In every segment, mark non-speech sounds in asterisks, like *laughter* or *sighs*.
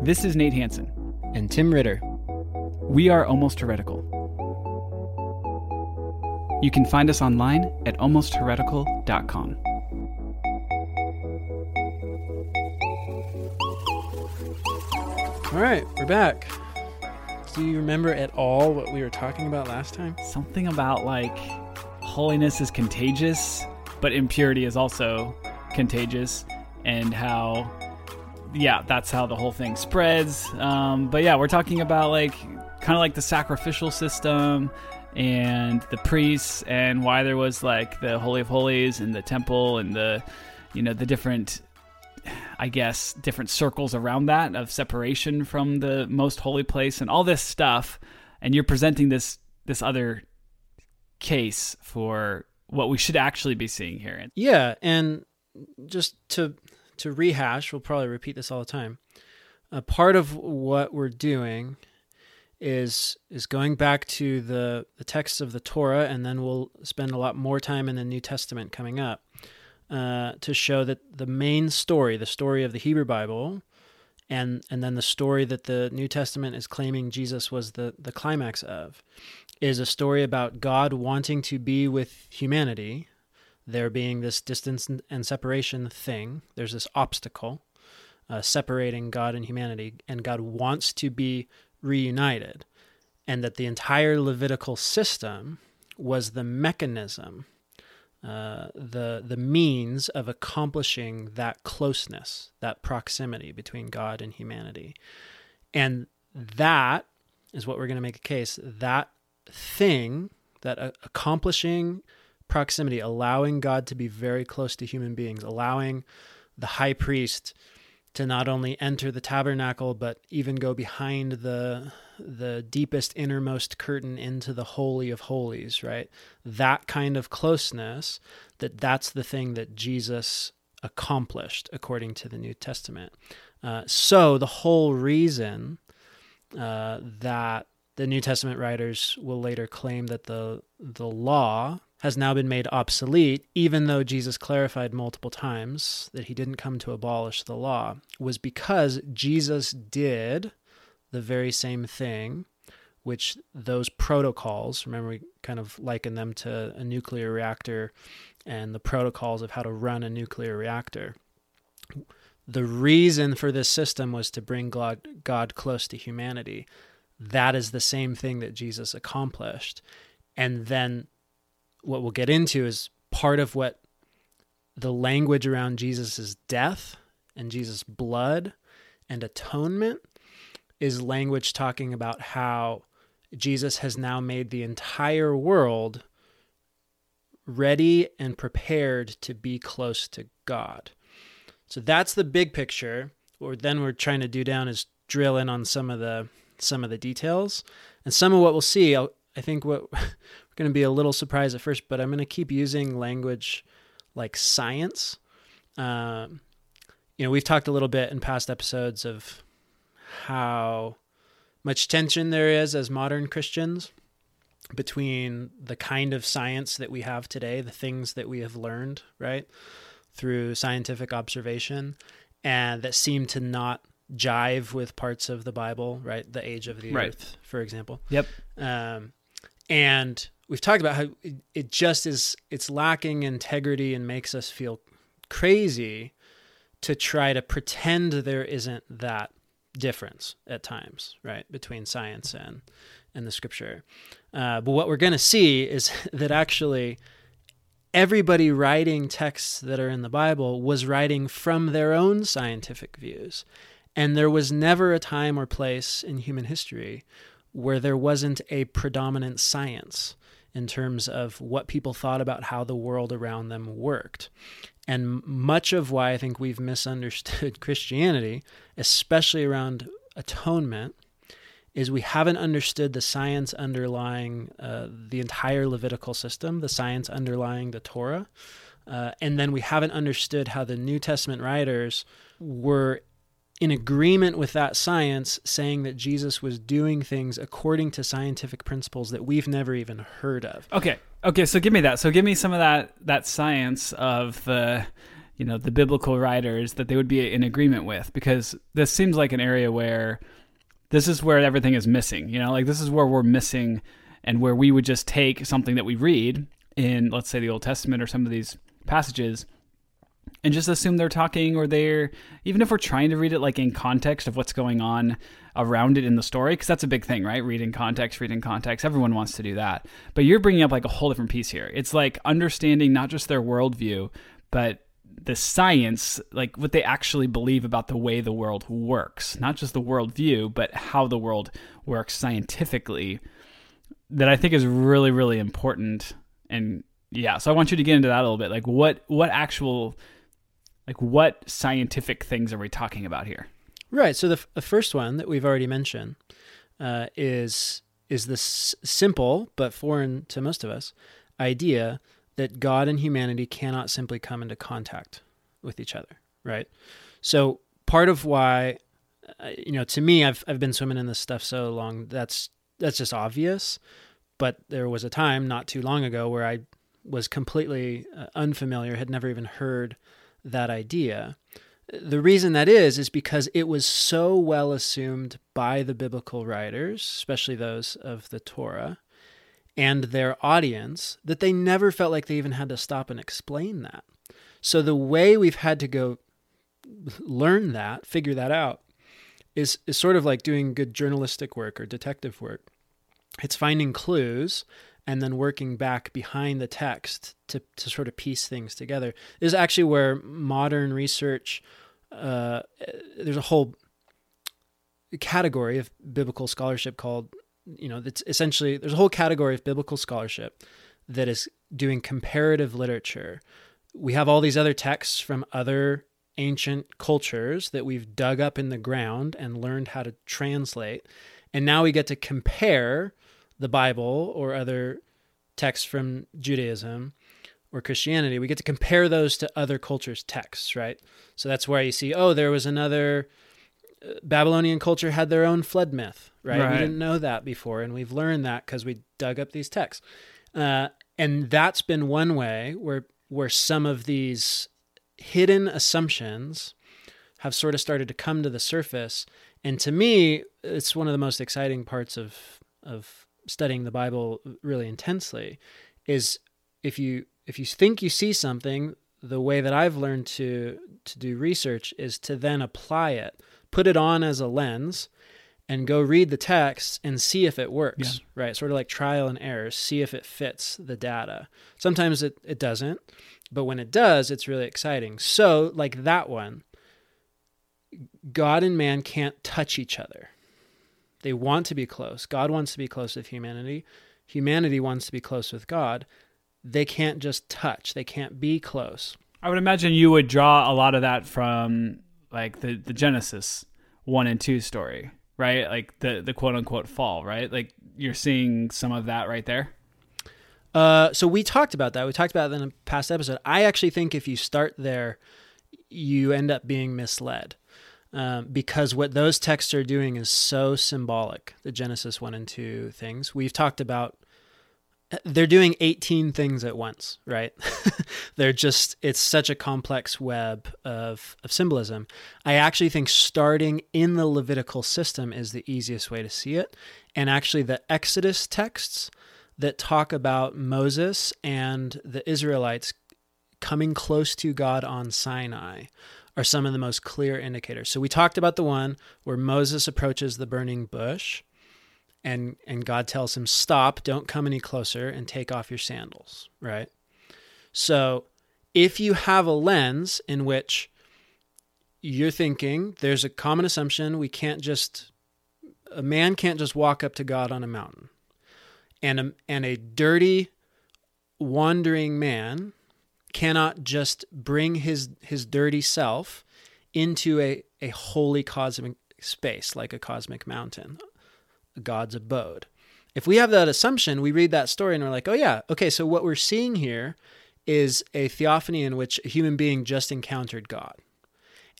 This is Nate Hansen. And Tim Ritter. We are Almost Heretical. You can find us online at almostheretical.com. All right, we're back. Do you remember at all what we were talking about last time? Something about like holiness is contagious, but impurity is also contagious, and how, yeah, that's how the whole thing spreads. Um, but yeah, we're talking about like kind of like the sacrificial system and the priests and why there was like the holy of holies and the temple and the you know the different I guess, different circles around that of separation from the most holy place and all this stuff. And you're presenting this this other case for what we should actually be seeing here. Yeah, and just to to rehash, we'll probably repeat this all the time. A part of what we're doing is is going back to the the texts of the Torah, and then we'll spend a lot more time in the New Testament coming up uh, to show that the main story, the story of the Hebrew Bible, and and then the story that the New Testament is claiming Jesus was the the climax of, is a story about God wanting to be with humanity. There being this distance and separation thing. There's this obstacle uh, separating God and humanity, and God wants to be reunited, and that the entire Levitical system was the mechanism uh, the the means of accomplishing that closeness, that proximity between God and humanity, and that is what we're going to make a case. That thing, that uh, accomplishing proximity, allowing God to be very close to human beings, allowing the high priest to not only enter the tabernacle but even go behind the the deepest innermost curtain into the holy of holies right? That kind of closeness that that's the thing that jesus accomplished according to the new testament. Uh, so the whole reason uh, that the new testament writers will later claim that the the law has now been made obsolete, even though Jesus clarified multiple times that he didn't come to abolish the law, was because Jesus did the very same thing, which those protocols, remember, we kind of liken them to a nuclear reactor and the protocols of how to run a nuclear reactor. The reason for this system was to bring God, God close to humanity. That is the same thing that Jesus accomplished. And then what we'll get into is part of what the language around Jesus' death and Jesus' blood and atonement is language talking about how Jesus has now made the entire world ready and prepared to be close to God. So that's the big picture. What then we're trying to do down is drill in on some of the some of the details and some of what we'll see. I'll, I think what *laughs* we're going to be a little surprised at first, but I'm going to keep using language like science. Um, you know, we've talked a little bit in past episodes of how much tension there is as modern Christians between the kind of science that we have today, the things that we have learned, right, through scientific observation, and that seem to not jive with parts of the Bible, right? The age of the right. earth, for example. Yep. Um, and we've talked about how it, it just is it's lacking integrity and makes us feel crazy to try to pretend there isn't that difference at times, right, between science and and the scripture. Uh, but what we're going to see is *laughs* that actually everybody writing texts that are in the Bible was writing from their own scientific views. And there was never a time or place in human history where there wasn't a predominant science in terms of what people thought about how the world around them worked. And much of why I think we've misunderstood *laughs* Christianity, especially around atonement, is we haven't understood the science underlying uh, the entire Levitical system, the science underlying the Torah. Uh, and then we haven't understood how the New Testament writers were in agreement with that science, saying that Jesus was doing things according to scientific principles that we've never even heard of. Okay. Okay, so give me that. So give me some of that that science of the you know the biblical writers that they would be in agreement with because this seems like an area where this is where everything is missing you know like this is where we're missing and where we would just take something that we read in let's say the old testament or some of these passages and just assume they're talking or they're even if we're trying to read it like in context of what's going on around it in the story because that's a big thing right? Reading context reading context. Everyone wants to do that. But you're bringing up like a whole different piece here. It's like understanding not just their worldview but the science like what they actually believe about the way the world works. Not just the worldview but how the world works scientifically that i think is really really important. And yeah so i want you to get into that a little bit. Like what what actual like what scientific things are we talking about here Right. So the, f- the first one that we've already mentioned uh, is is this simple but foreign to most of us idea that God and humanity cannot simply come into contact with each other. Right. So part of why, uh, you know, to me, I've I've been swimming in this stuff so long that's that's just obvious. But there was a time not too long ago where I was completely uh, unfamiliar, had never even heard that idea. The reason that is, is because it was so well assumed by the biblical writers, especially those of the Torah, and their audience, that they never felt like they even had to stop and explain that. So the way we've had to go learn that, figure that out, is, is sort of like doing good journalistic work or detective work. It's finding clues and then working back behind the text to, to sort of piece things together. This is actually where modern research, uh, there's a whole category of biblical scholarship called, you know, that's essentially, there's a whole category of biblical scholarship that is doing comparative literature. We have all these other texts from other ancient cultures that we've dug up in the ground and learned how to translate. And now we get to compare the Bible or other texts from Judaism or Christianity, we get to compare those to other cultures' texts, right? So that's where you see, oh, there was another uh, Babylonian culture had their own flood myth, right? Right. We didn't know that before, and we've learned that because we dug up these texts. Uh, and that's been one way where where some of these hidden assumptions have sort of started to come to the surface. And to me, it's one of the most exciting parts of of studying the Bible really intensely is if you if you think you see something, the way that I've learned to to do research is to then apply it, put it on as a lens and go read the text and see if it works, right? Sort of like trial and error, see if it fits the data. Sometimes it, it doesn't, but when it does, it's really exciting. So, like that one, God and man can't touch each other. They want to be close. God wants to be close with humanity. Humanity wants to be close with God. They can't just touch. They can't be close. I would imagine you would draw a lot of that from like the, the Genesis one and two story, right? Like the, the quote unquote fall, right? Like you're seeing some of that right there. Uh, so we talked about that. We talked about that in a past episode. I actually think if you start there, you end up being misled um, because what those texts are doing is so symbolic. The Genesis one and two things we've talked about. They're doing 18 things at once, right? *laughs* they're just, it's such a complex web of, of symbolism. I actually think starting in the Levitical system is the easiest way to see it. And actually, the Exodus texts that talk about Moses and the Israelites coming close to God on Sinai are some of the most clear indicators. So we talked about the one where Moses approaches the burning bush and and God tells him stop, don't come any closer and take off your sandals, right? So if you have a lens in which you're thinking there's a common assumption we can't just a man can't just walk up to God on a mountain. And a, and a dirty wandering man cannot just bring his his dirty self into a, a holy cosmic space like a cosmic mountain, God's abode. If we have that assumption, we read that story and we're like, oh yeah, okay, so what we're seeing here is a theophany in which a human being just encountered God.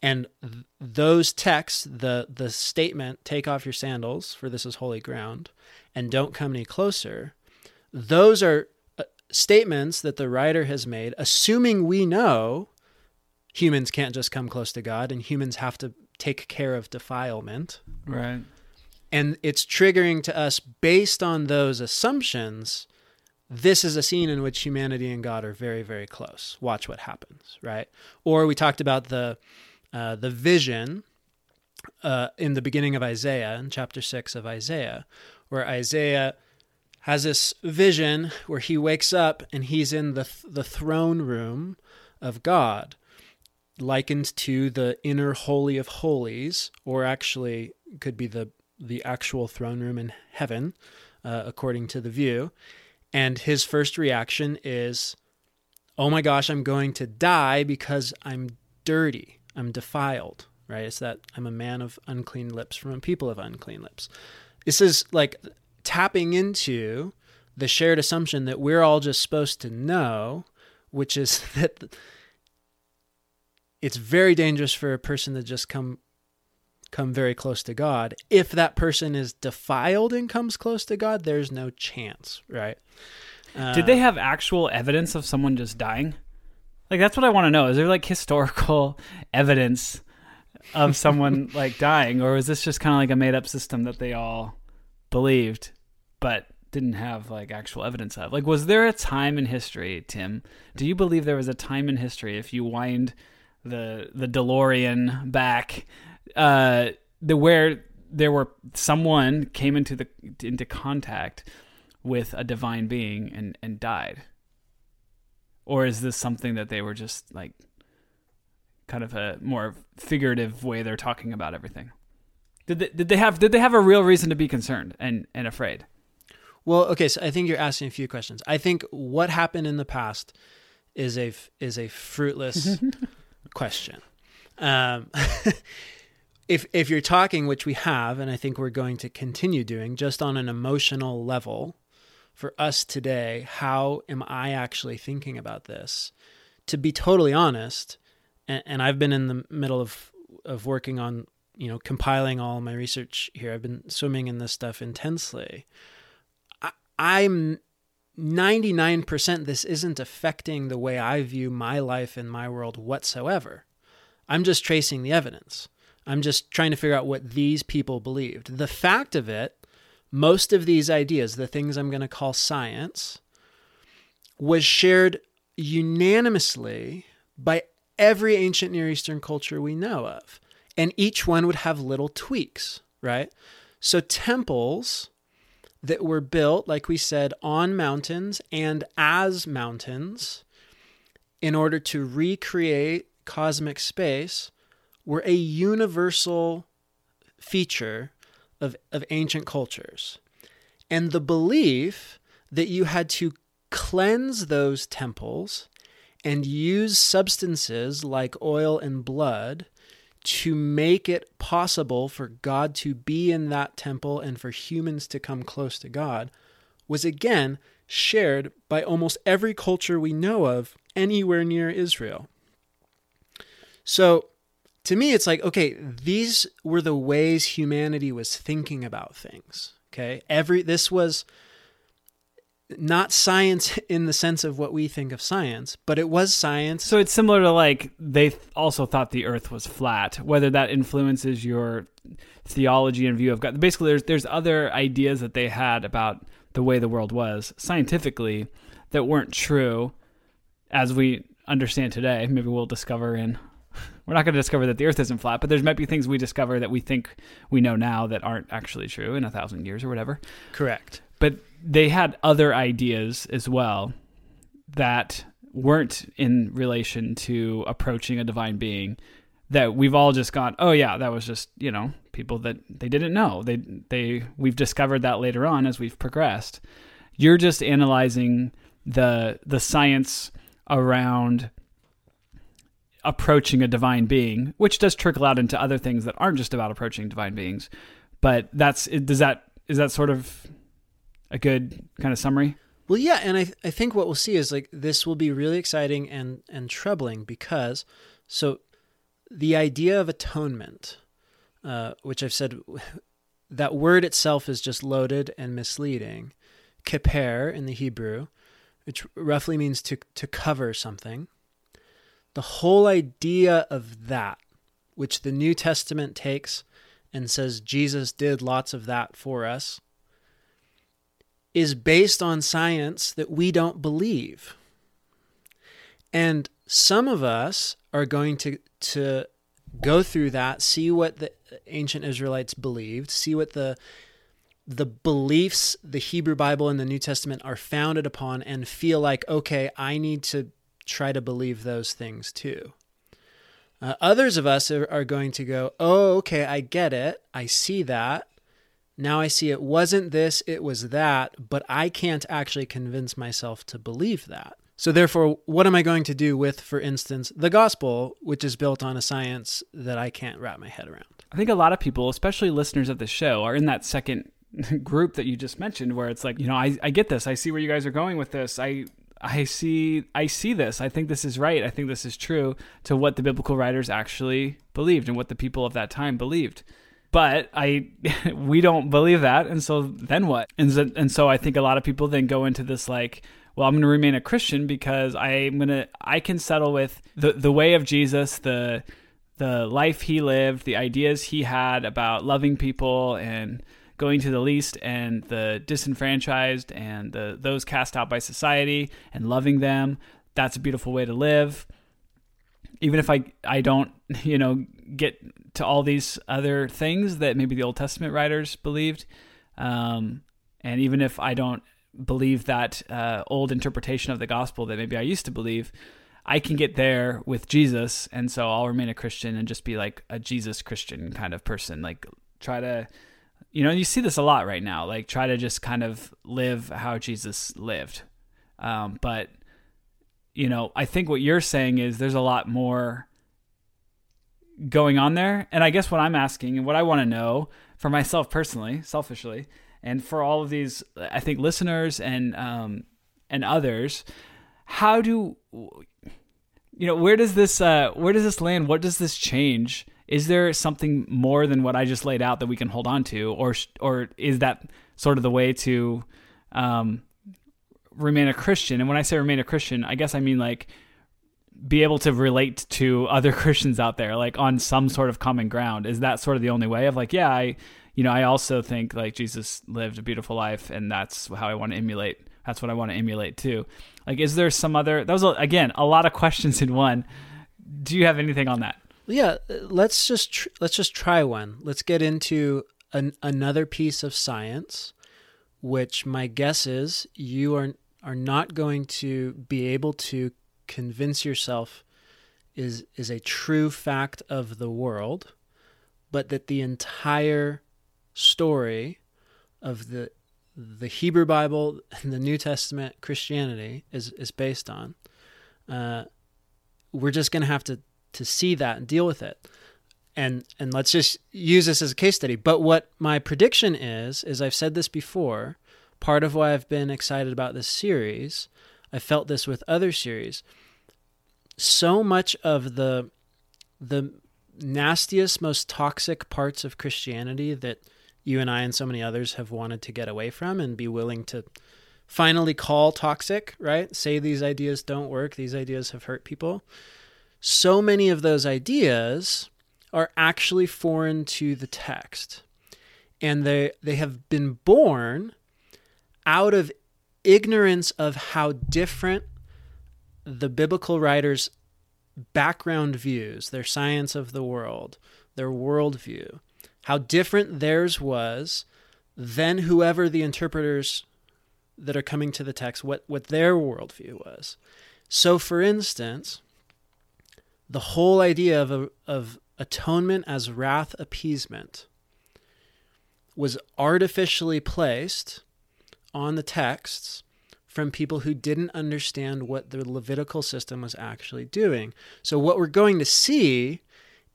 And th- those texts, the the statement, take off your sandals, for this is holy ground, and don't come any closer, those are statements that the writer has made, assuming we know humans can't just come close to God and humans have to take care of defilement. Right. And it's triggering to us based on those assumptions. This is a scene in which humanity and God are very, very close. Watch what happens, right? Or we talked about the uh, the vision uh, in the beginning of Isaiah, in chapter six of Isaiah, where Isaiah has this vision where he wakes up and he's in the the throne room of God, likened to the inner holy of holies, or actually could be the the actual throne room in heaven, uh, according to the view. And his first reaction is, "Oh my gosh, I'm going to die because I'm dirty. I'm defiled." Right? It's that I'm a man of unclean lips from a people of unclean lips. This is like tapping into the shared assumption that we're all just supposed to know, which is *laughs* that it's very dangerous for a person to just come come very close to God. If that person is defiled and comes close to God, there's no chance, right? Uh, Did they have actual evidence of someone just dying? Like that's what I want to know. Is there like historical *laughs* evidence of someone *laughs* like dying or is this just kind of like a made up system that they all believed but didn't have like actual evidence of? Like was there a time in history, Tim? Do you believe there was a time in history if you wind the the DeLorean back, uh, the where there were someone came into the into contact with a divine being and and died, or is this something that they were just like kind of a more figurative way they're talking about everything? Did they, did they have did they have a real reason to be concerned and and afraid? Well, okay, so I think you're asking a few questions. I think what happened in the past is a is a fruitless *laughs* question. Um, *laughs* if if you're talking, which we have, and I think we're going to continue doing, just on an emotional level, for us today, how am I actually thinking about this? To be totally honest, and, and I've been in the middle of of working on you know compiling all my research here. I've been swimming in this stuff intensely. I'm 99% this isn't affecting the way I view my life and my world whatsoever. I'm just tracing the evidence. I'm just trying to figure out what these people believed. The fact of it, most of these ideas, the things I'm going to call science, was shared unanimously by every ancient Near Eastern culture we know of. And each one would have little tweaks, right? So temples that were built, like we said, on mountains and as mountains in order to recreate cosmic space were a universal feature of, of ancient cultures. And the belief that you had to cleanse those temples and use substances like oil and blood to make it possible for God to be in that temple and for humans to come close to God was again shared by almost every culture we know of anywhere near Israel. So to me, it's like, okay, these were the ways humanity was thinking about things. Okay. Every, this was not science *laughs* in the sense of what we think of science, but it was science. So it's similar to like they also thought the Earth was flat. Whether that influences your theology and view of God, basically, there's there's other ideas that they had about the way the world was scientifically that weren't true, as we understand today. Maybe we'll discover in. *laughs* We're not going to discover that the Earth isn't flat, but there might be things we discover that we think we know now that aren't actually true in a thousand years or whatever. Correct. But they had other ideas as well that weren't in relation to approaching a divine being that we've all just gone oh yeah that was just you know people that they didn't know. They they we've discovered that later on as we've progressed. You're just analyzing the the science around approaching a divine being which does trickle out into other things that aren't just about approaching divine beings but that's does that is that sort of a good kind of summary? Well, yeah, and I th- I think what we'll see is like this will be really exciting and and troubling because so the idea of atonement, uh, which I've said *laughs* that word itself is just loaded and misleading. Kippur in the Hebrew, which roughly means to to cover something. the whole idea of that, which the New Testament takes and says Jesus did lots of that for us, is based on science that we don't believe. And some of us are going to to go through that, see what the ancient Israelites believed, see what the the beliefs the Hebrew Bible and the New Testament are founded upon and feel like, okay, I need to try to believe those things too. Uh, others of us are, are going to go, oh, okay, I get it. I see that. Now I see it wasn't this, it was that, but I can't actually convince myself to believe that. So, therefore, what am I going to do with, for instance, the gospel, which is built on a science that I can't wrap my head around? I think a lot of people, especially listeners of the show, are in that second *laughs* group that you just mentioned where it's like, you know, I, I get this. I see where you guys are going with this. I I see I see this. I think this is right. I think this is true to what the biblical writers actually believed and what the people of that time believed. But I *laughs* we don't believe that and so then what? And so, and so I think a lot of people then go into this like well, I'm going to remain a Christian because I'm going to I can settle with the the way of Jesus, the the life he lived, the ideas he had about loving people and going to the least and the disenfranchised and the those cast out by society and loving them. That's a beautiful way to live. Even if I I don't, *laughs* you know, get to all these other things that maybe the Old Testament writers believed, um, and even if I don't believe that uh, old interpretation of the gospel that maybe I used to believe, I can get there with Jesus, and so I'll remain a Christian and just be like a Jesus Christian kind of person. Like try to you know, you see this a lot right now. Like try to just kind of live how Jesus lived. Um, but you know, I think what you're saying is there's a lot more going on there. And I guess what I'm asking and what I want to know for myself personally, selfishly, and for all of these, I think listeners and um, and others, how do you know where does this uh, where does this land? What does this change? is there something more than what I just laid out that we can hold on to, or or is that sort of the way to um, remain a Christian? And when I say remain a Christian, I guess I mean like be able to relate to *laughs* other Christians out there, like on some sort of common ground. Is that sort of the only way of like, yeah, I, you know, I also think like Jesus lived a beautiful life, and that's how I want to emulate. That's what I want to emulate too. Like, is there some other? That was again a lot of questions in one. Do you have anything on that? yeah, let's just tr- let's just try one. Let's get into an, another piece of science, which my guess is you are are not going to be able to convince yourself is is a true fact of the world, but that the entire story of the the Hebrew Bible and the New Testament Christianity is is based on. Uh, we're just going to have to to see that and deal with it. And and let's just use this as a case study. But what my prediction is is I've said this before, part of why I've been excited about this series, I felt this with other series. So much of the the nastiest, most toxic parts of Christianity that you and I and so many others have wanted to get away from and be willing to finally call toxic, right? Say these ideas don't work, these ideas have hurt people so many of those ideas are actually foreign to the text. And they, they have been born out of ignorance of how different the biblical writers' background views, their science of the world, their worldview, how different theirs was than whoever the interpreters that are coming to the text, what, what their worldview was. So, for instance, the whole idea of, a, of atonement as wrath appeasement was artificially placed on the texts from people who didn't understand what the Levitical system was actually doing. So, what we're going to see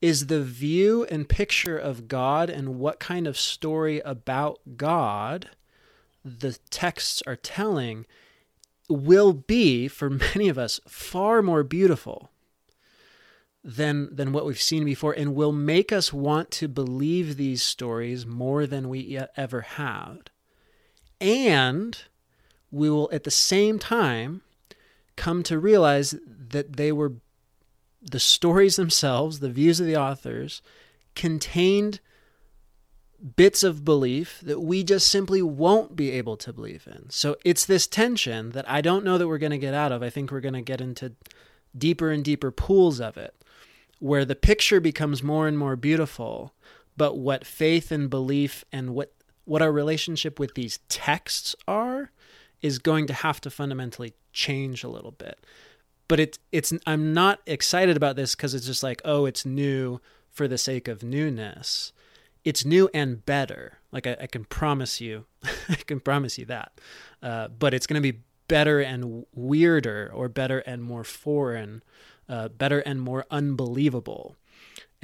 is the view and picture of God and what kind of story about God the texts are telling will be, for many of us, far more beautiful than than what we've seen before and will make us want to believe these stories more than we ever have and we will at the same time come to realize that they were the stories themselves, the views of the authors, contained bits of belief that we just simply won't be able to believe in. So it's this tension that I don't know that we're going to get out of. I think we're going to get into deeper and deeper pools of it where the picture becomes more and more beautiful, but what faith and belief and what what our relationship with these texts are is going to have to fundamentally change a little bit. But it's it's I'm not excited about this because it's just like, oh, it's new for the sake of newness. It's new and better. Like I, I can promise you, *laughs* I can promise you that. Uh, but it's going to be better and weirder, or better and more foreign, uh, better and more unbelievable.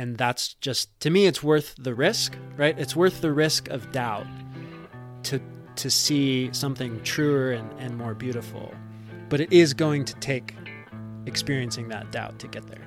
And that's just to me, it's worth the risk, right? It's worth the risk of doubt to to see something truer and, and more beautiful. But it is going to take experiencing that doubt to get there.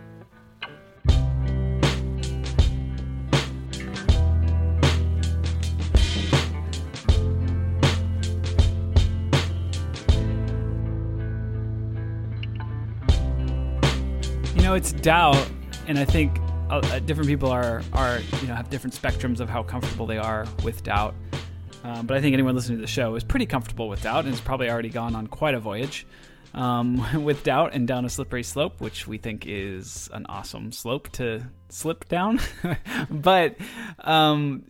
You know, it's doubt, and I think uh, uh, different people are are you know have different spectrums of how comfortable they are with doubt. Um, but I think anyone listening to the show is pretty comfortable with doubt and has probably already gone on quite a voyage um, *laughs* with doubt and down a slippery slope, which we think is an awesome slope to slip down. *laughs* but um,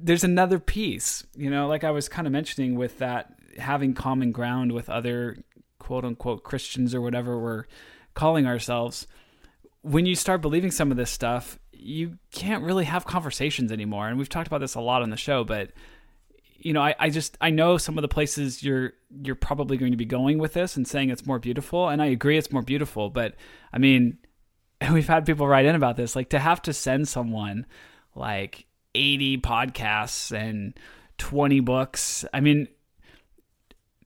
there's another piece, you know, like I was kind of mentioning with that having common ground with other quote unquote Christians or whatever we're calling ourselves. When you start believing some of this stuff, you can't really have conversations anymore. And we've talked about this a lot on the show, but you know, I, I just I know some of the places you're you're probably going to be going with this and saying it's more beautiful, and I agree it's more beautiful. But I mean, *laughs* we've had people write in about this, like to have to send someone like 80 podcasts and 20 books. I mean,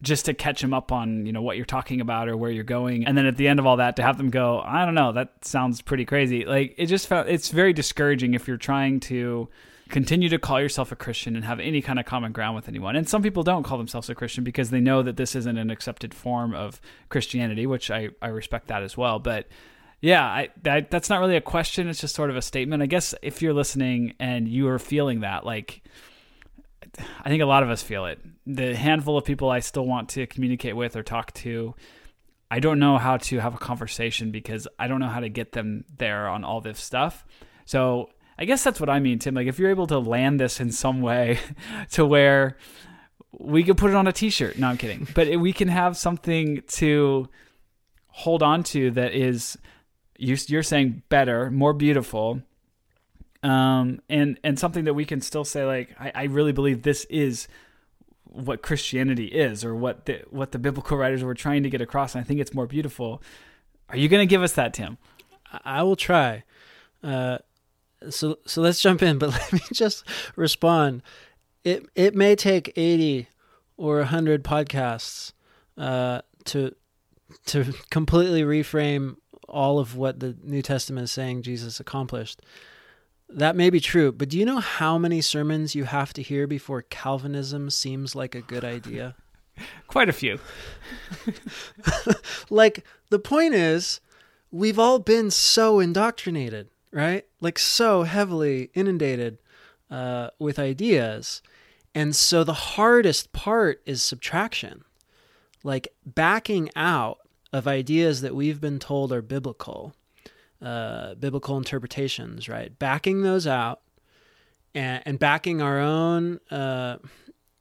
just to catch them up on you know what you're talking about or where you're going and then at the end of all that to have them go i don't know that sounds pretty crazy like it just felt it's very discouraging if you're trying to continue to call yourself a Christian and have any kind of common ground with anyone. And some people don't call themselves a Christian because they know that this isn't an accepted form of Christianity, which I, I respect that as well. But yeah, I, that, that's not really a question. It's just sort of a statement. I guess if you're listening and you are feeling that, like, I think a lot of us feel it. The handful of people I still want to communicate with or talk to, I don't know how to have a conversation because I don't know how to get them there on all this stuff. So I guess that's what I mean, Tim. Like if you're able to land this in some way *laughs* to where we could put it on a t-shirt. No, I'm kidding. But we can have something to hold on to that is you're saying better, more beautiful, um, and and something that we can still say like I, I really believe this is what Christianity is, or what the what the biblical writers were trying to get across. And I think it's more beautiful. Are you going to give us that, Tim? I will try. Uh, so so let's jump in, but *laughs* let me just respond. It it may take eighty or hundred podcasts uh, to to completely reframe all of what the New Testament is saying Jesus accomplished. That may be true, but do you know how many sermons you have to hear before Calvinism seems like a good idea? *laughs* Quite a few. *laughs* like the point is, we've all been so indoctrinated right? Like so heavily inundated uh, with ideas. And so the hardest part is subtraction, like backing out of ideas that we've been told are biblical, uh, biblical interpretations, right? Backing those out and, and backing our own, uh,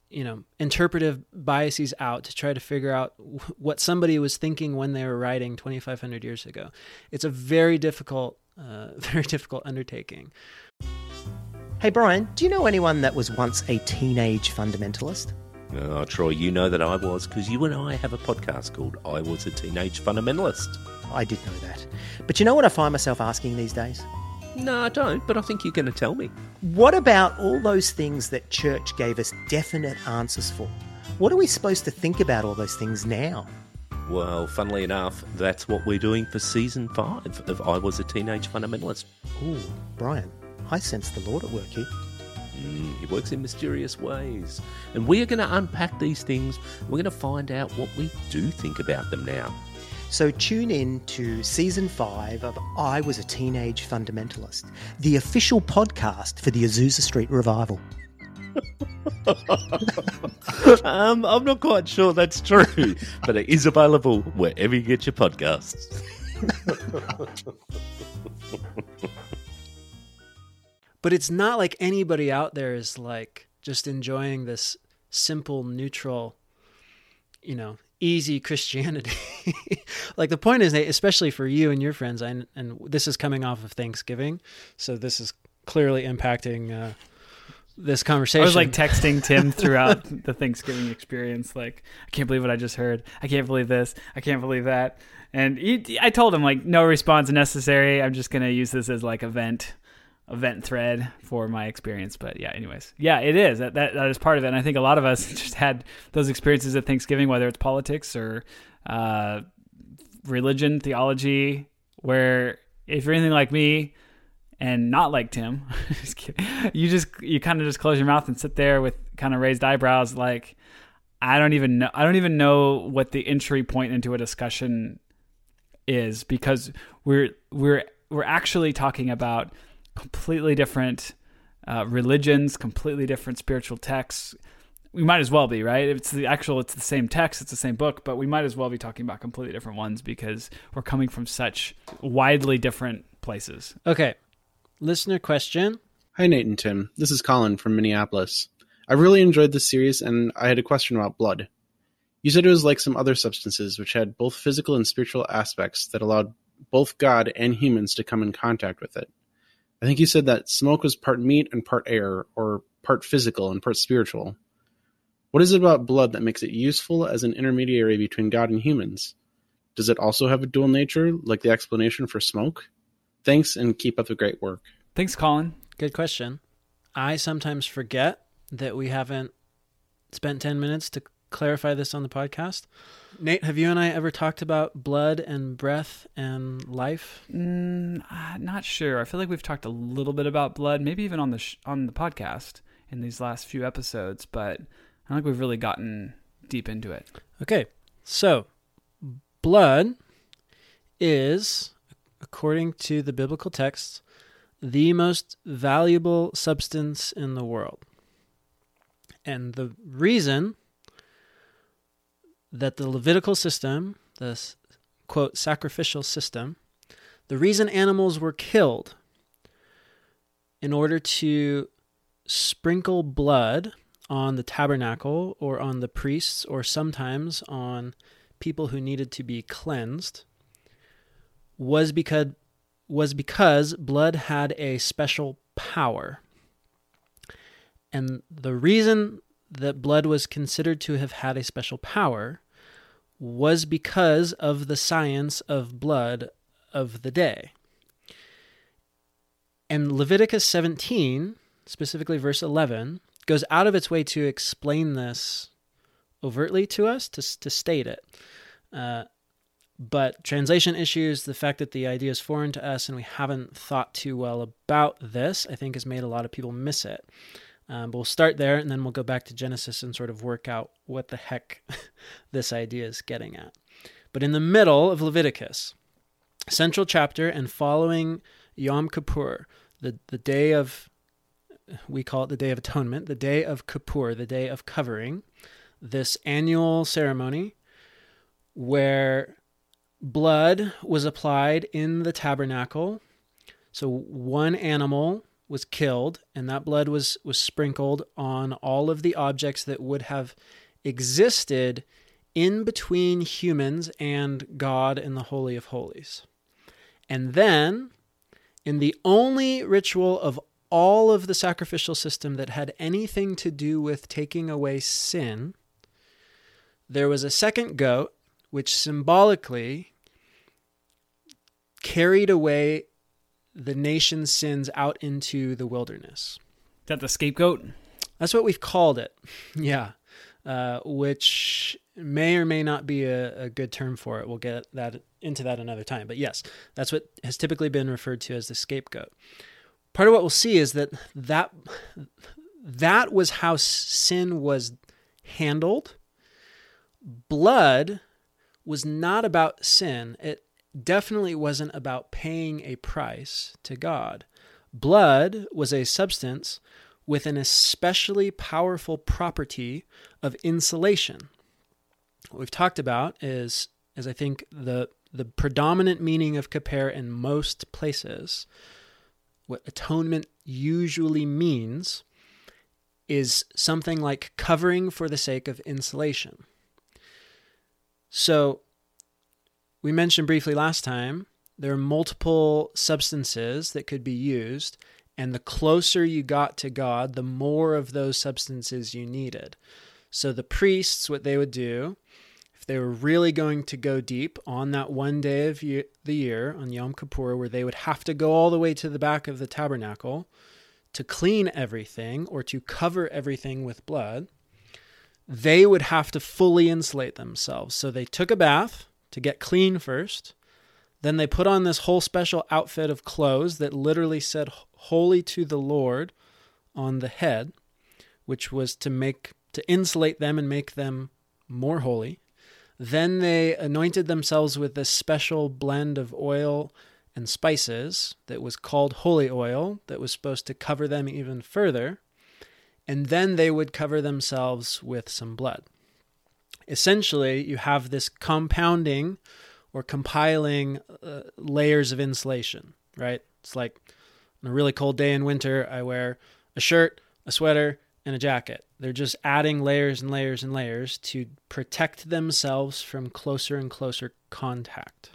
you know, interpretive biases out to try to figure out what somebody was thinking when they were writing 2,500 years ago. It's a very difficult uh, *laughs* very difficult undertaking. Hey, Brian, do you know anyone that was once a teenage fundamentalist? Oh, Troy, you know that I was because you and I have a podcast called I Was a Teenage Fundamentalist. I did know that. But you know what I find myself asking these days? No, I don't, but I think you're going to tell me. What about all those things that church gave us definite answers for? What are we supposed to think about all those things now? Well, funnily enough, that's what we're doing for season five of I Was a Teenage Fundamentalist. Ooh, Brian, I sense the Lord at work here. Mm, he works in mysterious ways. And we are going to unpack these things. We're going to find out what we do think about them now. So tune in to season five of I Was a Teenage Fundamentalist, the official podcast for the Azusa Street Revival. *laughs* um, I'm not quite sure that's true, *laughs* but it is available wherever you get your podcasts. *laughs* But it's not like anybody out there is like just enjoying this simple, neutral, you know, easy Christianity. *laughs* like the point is, especially for you and your friends, and and this is coming off of Thanksgiving, so this is clearly impacting uh, this conversation. I was like texting Tim *laughs* throughout the Thanksgiving experience, like, I can't believe what I just heard. I can't believe this. I can't believe that. And he, I told him like, no response necessary. I'm just gonna use this as like event, event thread for my experience. But yeah, anyways, yeah, it is that that, that is part of it. And I think a lot of us *laughs* just had those experiences at Thanksgiving, whether it's politics or uh, religion, theology, where if you're anything like me, and not like Tim, *laughs* just kidding, you just you kind of just close your mouth and sit there with kind of raised eyebrows, like I don't even know. I don't even know what the entry point into a discussion is because we're we're we're actually talking about completely different uh, religions, completely different spiritual texts. We might as well be right. It's the actual. It's the same text. It's the same book, but we might as well be talking about completely different ones because we're coming from such widely different places. Okay, listener question. Hi, Nate and Tim. This is Colin from Minneapolis. I really enjoyed this series, and I had a question about blood. You said it was like some other substances which had both physical and spiritual aspects that allowed both God and humans to come in contact with it. I think you said that smoke was part meat and part air, or part physical and part spiritual. What is it about blood that makes it useful as an intermediary between God and humans? Does it also have a dual nature, like the explanation for smoke? Thanks, and keep up the great work. Thanks, Colin. Good question. I sometimes forget that we haven't spent 10 minutes to clarify this on the podcast. Nate, have you and I ever talked about blood and breath and life? Mm, uh, not sure. I feel like we've talked a little bit about blood, maybe even on the sh- on the podcast in these last few episodes, but I don't think we've really gotten deep into it. Okay, so blood is, according to the biblical texts, the most valuable substance in the world. And the reason that the Levitical system, this quote sacrificial system, the reason animals were killed in order to sprinkle blood on the tabernacle or on the priests or sometimes on people who needed to be cleansed was because was because blood had a special power. And the reason that blood was considered to have had a special power was because of the science of blood of the day. And Leviticus 17, specifically verse 11, goes out of its way to explain this overtly to us, to, to state it. Uh, but translation issues, the fact that the idea is foreign to us and we haven't thought too well about this, I think has made a lot of people miss it. Um, but we'll start there and then we'll go back to Genesis and sort of work out what the heck *laughs* this idea is getting at. But in the middle of Leviticus, central chapter and following Yom Kippur, the, the day of, we call it the Day of Atonement, the Day of Kippur, the Day of Covering, this annual ceremony where blood was applied in the tabernacle. So one animal was killed, and that blood was, was sprinkled on all of the objects that would have existed in between humans and God in the Holy of Holies. And then, in the only ritual of all of the sacrificial system that had anything to do with taking away sin, there was a second goat which symbolically carried away the nation's sins out into the wilderness. Is that the scapegoat? That's what we've called it. *laughs* Yeah. Uh, which may or may not be a, a, good term for it. We'll get that into that another time. But yes, that's what has typically been referred to as the scapegoat. Part of what we'll see is that that that was how sin was handled. Blood was not about sin. It definitely wasn't about paying a price to God. Blood was a substance with an especially powerful property of insulation. What we've talked about is, is I think the the predominant meaning of kaper in most places, what atonement usually means, is something like covering for the sake of insulation. So, we mentioned briefly last time there are multiple substances that could be used, and the closer you got to God, the more of those substances you needed. So, the priests, what they would do, if they were really going to go deep on that one day of year, the year, on Yom Kippur, where they would have to go all the way to the back of the tabernacle to clean everything or to cover everything with blood, they would have to fully insulate themselves. So they took a bath to get clean first. Then they put on this whole special outfit of clothes that literally said holy to the Lord on the head, which was to make to insulate them and make them more holy. Then they anointed themselves with this special blend of oil and spices that was called holy oil that was supposed to cover them even further and then they would cover themselves with some blood. Essentially, you have this compounding or compiling uh, layers of insulation, right? It's like on a really cold day in winter, I wear a shirt, a sweater, and a jacket. They're just adding layers and layers and layers to protect themselves from closer and closer contact.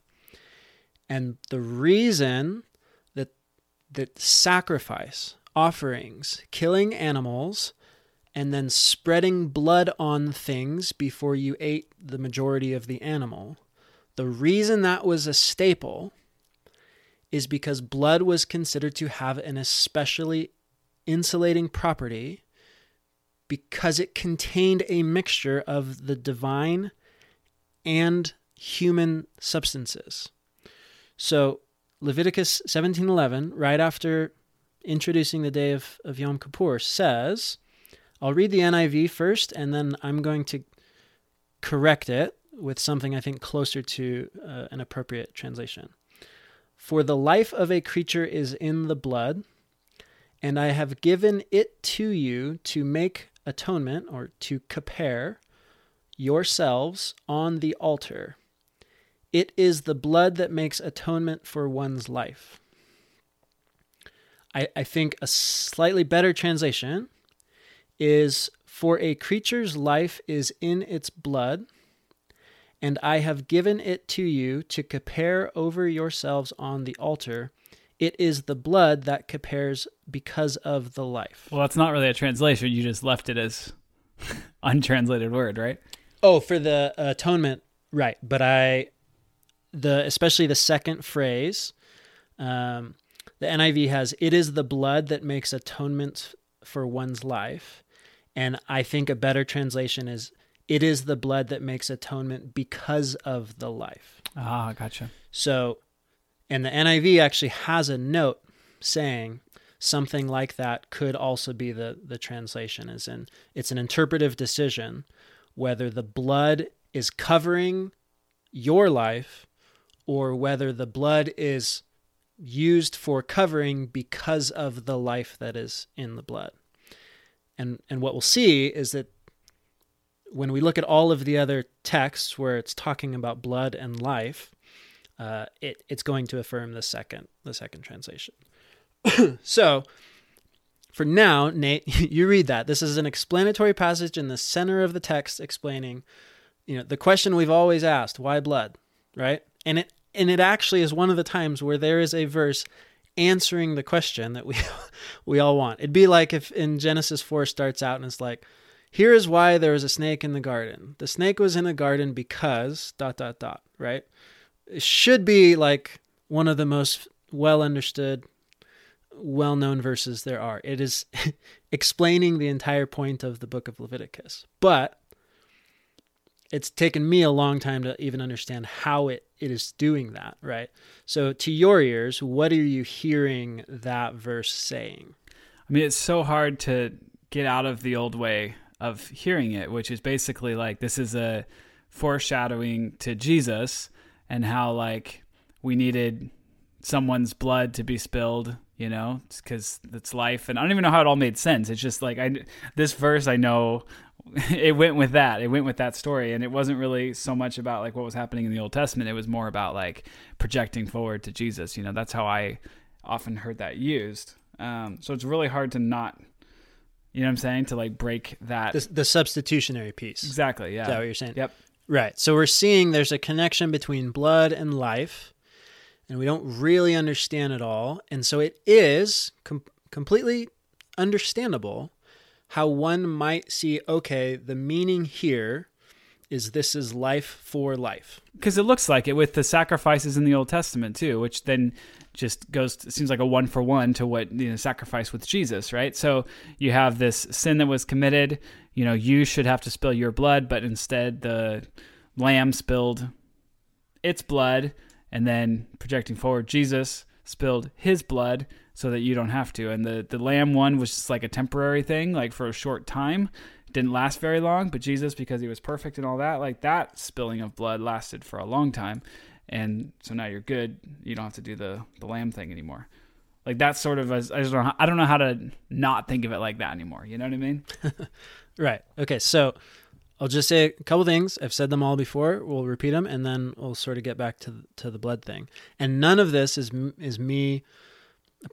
And the reason that that sacrifice offerings, killing animals, and then spreading blood on things before you ate the majority of the animal. The reason that was a staple is because blood was considered to have an especially insulating property because it contained a mixture of the divine and human substances. So Leviticus 17:11 right after introducing the day of, of Yom Kippur says, I'll read the NIV first, and then I'm going to correct it with something I think closer to uh, an appropriate translation. For the life of a creature is in the blood, and I have given it to you to make atonement or to kipper yourselves on the altar. It is the blood that makes atonement for one's life. I, I think a slightly better translation is For a creature's life is in its blood, and I have given it to you to kipper over yourselves on the altar. It is the blood that kippers because of the life. Well, that's not really a translation. You just left it as *laughs* untranslated word, right? Oh, for the atonement, right? But I, the especially the second phrase, um, the NIV has, It is the blood that makes atonement for one's life. And I think a better translation is, It is the blood that makes atonement because of the life. Ah, gotcha. So, and the NIV actually has a note saying something like that could also be the, the translation, is in, it's an interpretive decision whether the blood is covering your life or whether the blood is used for covering because of the life that is in the blood. And and what we'll see is that when we look at all of the other texts where it's talking about blood and life, uh, it, it's going to affirm the second the second translation. *coughs* so for now, Nate, *laughs* you read that. This is an explanatory passage in the center of the text explaining, you know, the question we've always asked, why blood? Right? And it and it actually is one of the times where there is a verse answering the question that we *laughs* we all want. It'd be like if in Genesis 4 starts out and it's like, here is why there was a snake in the garden. The snake was in the garden because dot dot dot, right? It should be like one of the most well understood, well known verses there are. It is *laughs* explaining the entire point of the book of Leviticus. But it's taken me a long time to even understand how it, it is doing that, right? So, to your ears, what are you hearing that verse saying? I mean, it's so hard to get out of the old way of hearing it, which is basically like this is a foreshadowing to Jesus and how like we needed someone's blood to be spilled, you know, because it's life. And I don't even know how it all made sense. It's just like I this verse I know *laughs* it went with that. It went with that story, and it wasn't really so much about like what was happening in the Old Testament. It was more about like projecting forward to Jesus. You know, that's how I often heard that used. Um, so it's really hard to not, you know, what I'm saying to like break that. The, the substitutionary piece. exactly. Yeah. Is that what you're saying? Yep. Right. So we're seeing there's a connection between blood and life, and we don't really understand it all. And so it is com- completely understandable how one might see okay, the meaning here is this is life for life. because it looks like it with the sacrifices in the Old Testament too, which then just goes it seems like a one for one to what you know sacrifice with Jesus, right? So you have this sin that was committed, you know, you should have to spill your blood, but instead the lamb spilled its blood, and then projecting forward, Jesus spilled his blood so that you don't have to. And the the lamb one was just like a temporary thing, like for a short time didn't last very long, but Jesus, because he was perfect and all that, like that spilling of blood lasted for a long time. And so now you're good. You don't have to do the, the lamb thing anymore. Like that's sort of, I don't, I don't know how to not think of it like that anymore. You know what I mean? *laughs* Right. Okay. So I'll just say a couple things. I've said them all before. We'll repeat them, and then we'll sort of get back to to the blood thing. And none of this is is me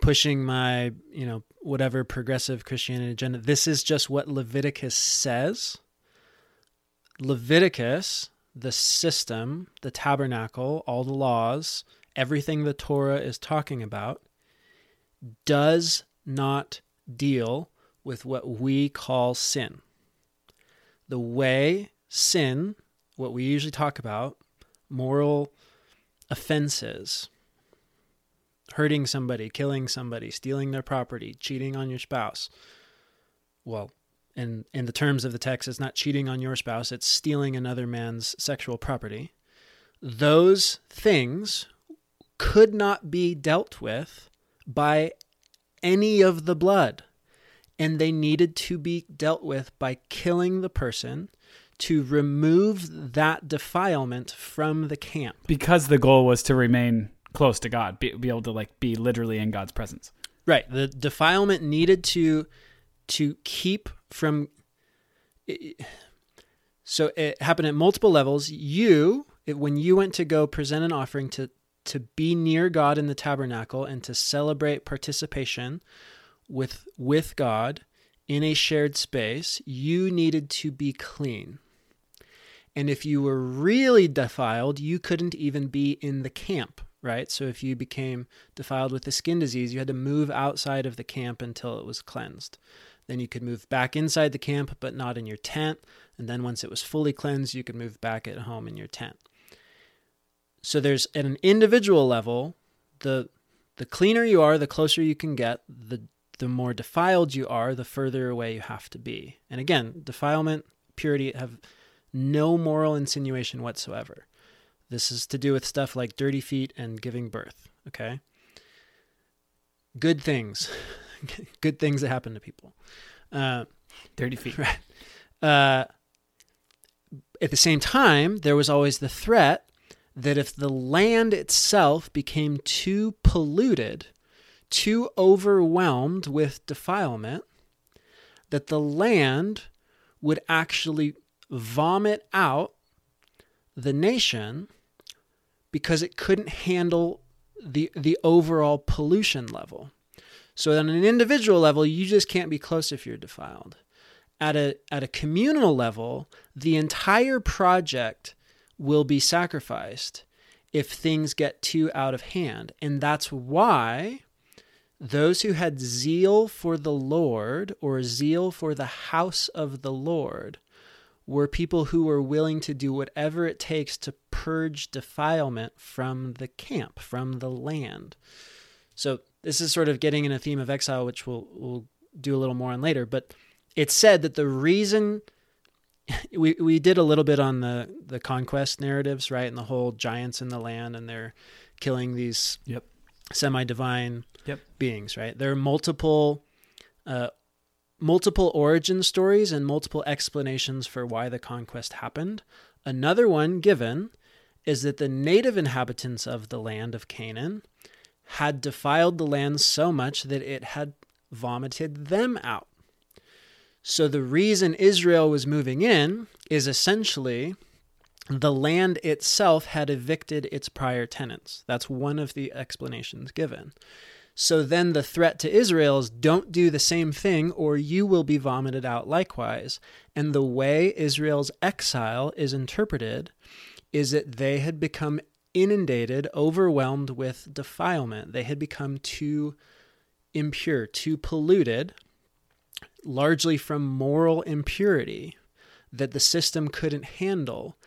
pushing my you know whatever progressive Christianity agenda. This is just what Leviticus says. Leviticus, the system, the tabernacle, all the laws, everything the Torah is talking about, does not deal with what we call sin. The way sin, what we usually talk about, moral offenses, hurting somebody, killing somebody, stealing their property, cheating on your spouse. Well, in in the terms of the text, it's not cheating on your spouse, it's stealing another man's sexual property. Those things could not be dealt with by any of the blood and they needed to be dealt with by killing the person to remove that defilement from the camp. Because the goal was to remain close to God, be, be able to like be literally in God's presence. Right. The defilement needed to to keep from so it happened at multiple levels. You, when you went to go present an offering to to be near God in the tabernacle and to celebrate participation with with God in a shared space, you needed to be clean. And if you were really defiled, you couldn't even be in the camp, right? So if you became defiled with a skin disease, you had to move outside of the camp until it was cleansed. Then you could move back inside the camp, but not in your tent. And then once it was fully cleansed, you could move back at home in your tent. So there's at an individual level, the the cleaner you are, the closer you can get, the the more defiled you are, the further away you have to be. And again, defilement, purity have no moral insinuation whatsoever. This is to do with stuff like dirty feet and giving birth, okay? Good things. *laughs* Good things that happen to people. Uh, Dirty feet. Right. Uh, at the same time, there was always the threat that if the land itself became too polluted, too overwhelmed with defilement, that the land would actually vomit out the nation because it couldn't handle the the overall pollution level. So on an individual level, you just can't be close if you're defiled. At a at a communal level, the entire project will be sacrificed if things get too out of hand. And that's why those who had zeal for the Lord or zeal for the house of the Lord were people who were willing to do whatever it takes to purge defilement from the camp, from the land. So this is sort of getting in a theme of exile, which we'll we'll do a little more on later. But it's said that the reason *laughs* we we did a little bit on the the conquest narratives, right, and the whole giants in the land, and they're killing these Yep. semi-divine Yep. beings, right? There are multiple uh, multiple origin stories and multiple explanations for why the conquest happened. Another one given is that the native inhabitants of the land of Canaan had defiled the land so much that it had vomited them out. So the reason Israel was moving in is essentially the land itself had evicted its prior tenants. That's one of the explanations given. So then the threat to Israel is don't do the same thing or you will be vomited out likewise. And the way Israel's exile is interpreted is that they had become inundated, overwhelmed with defilement. They had become too impure, too polluted, largely from moral impurity that the system couldn't handle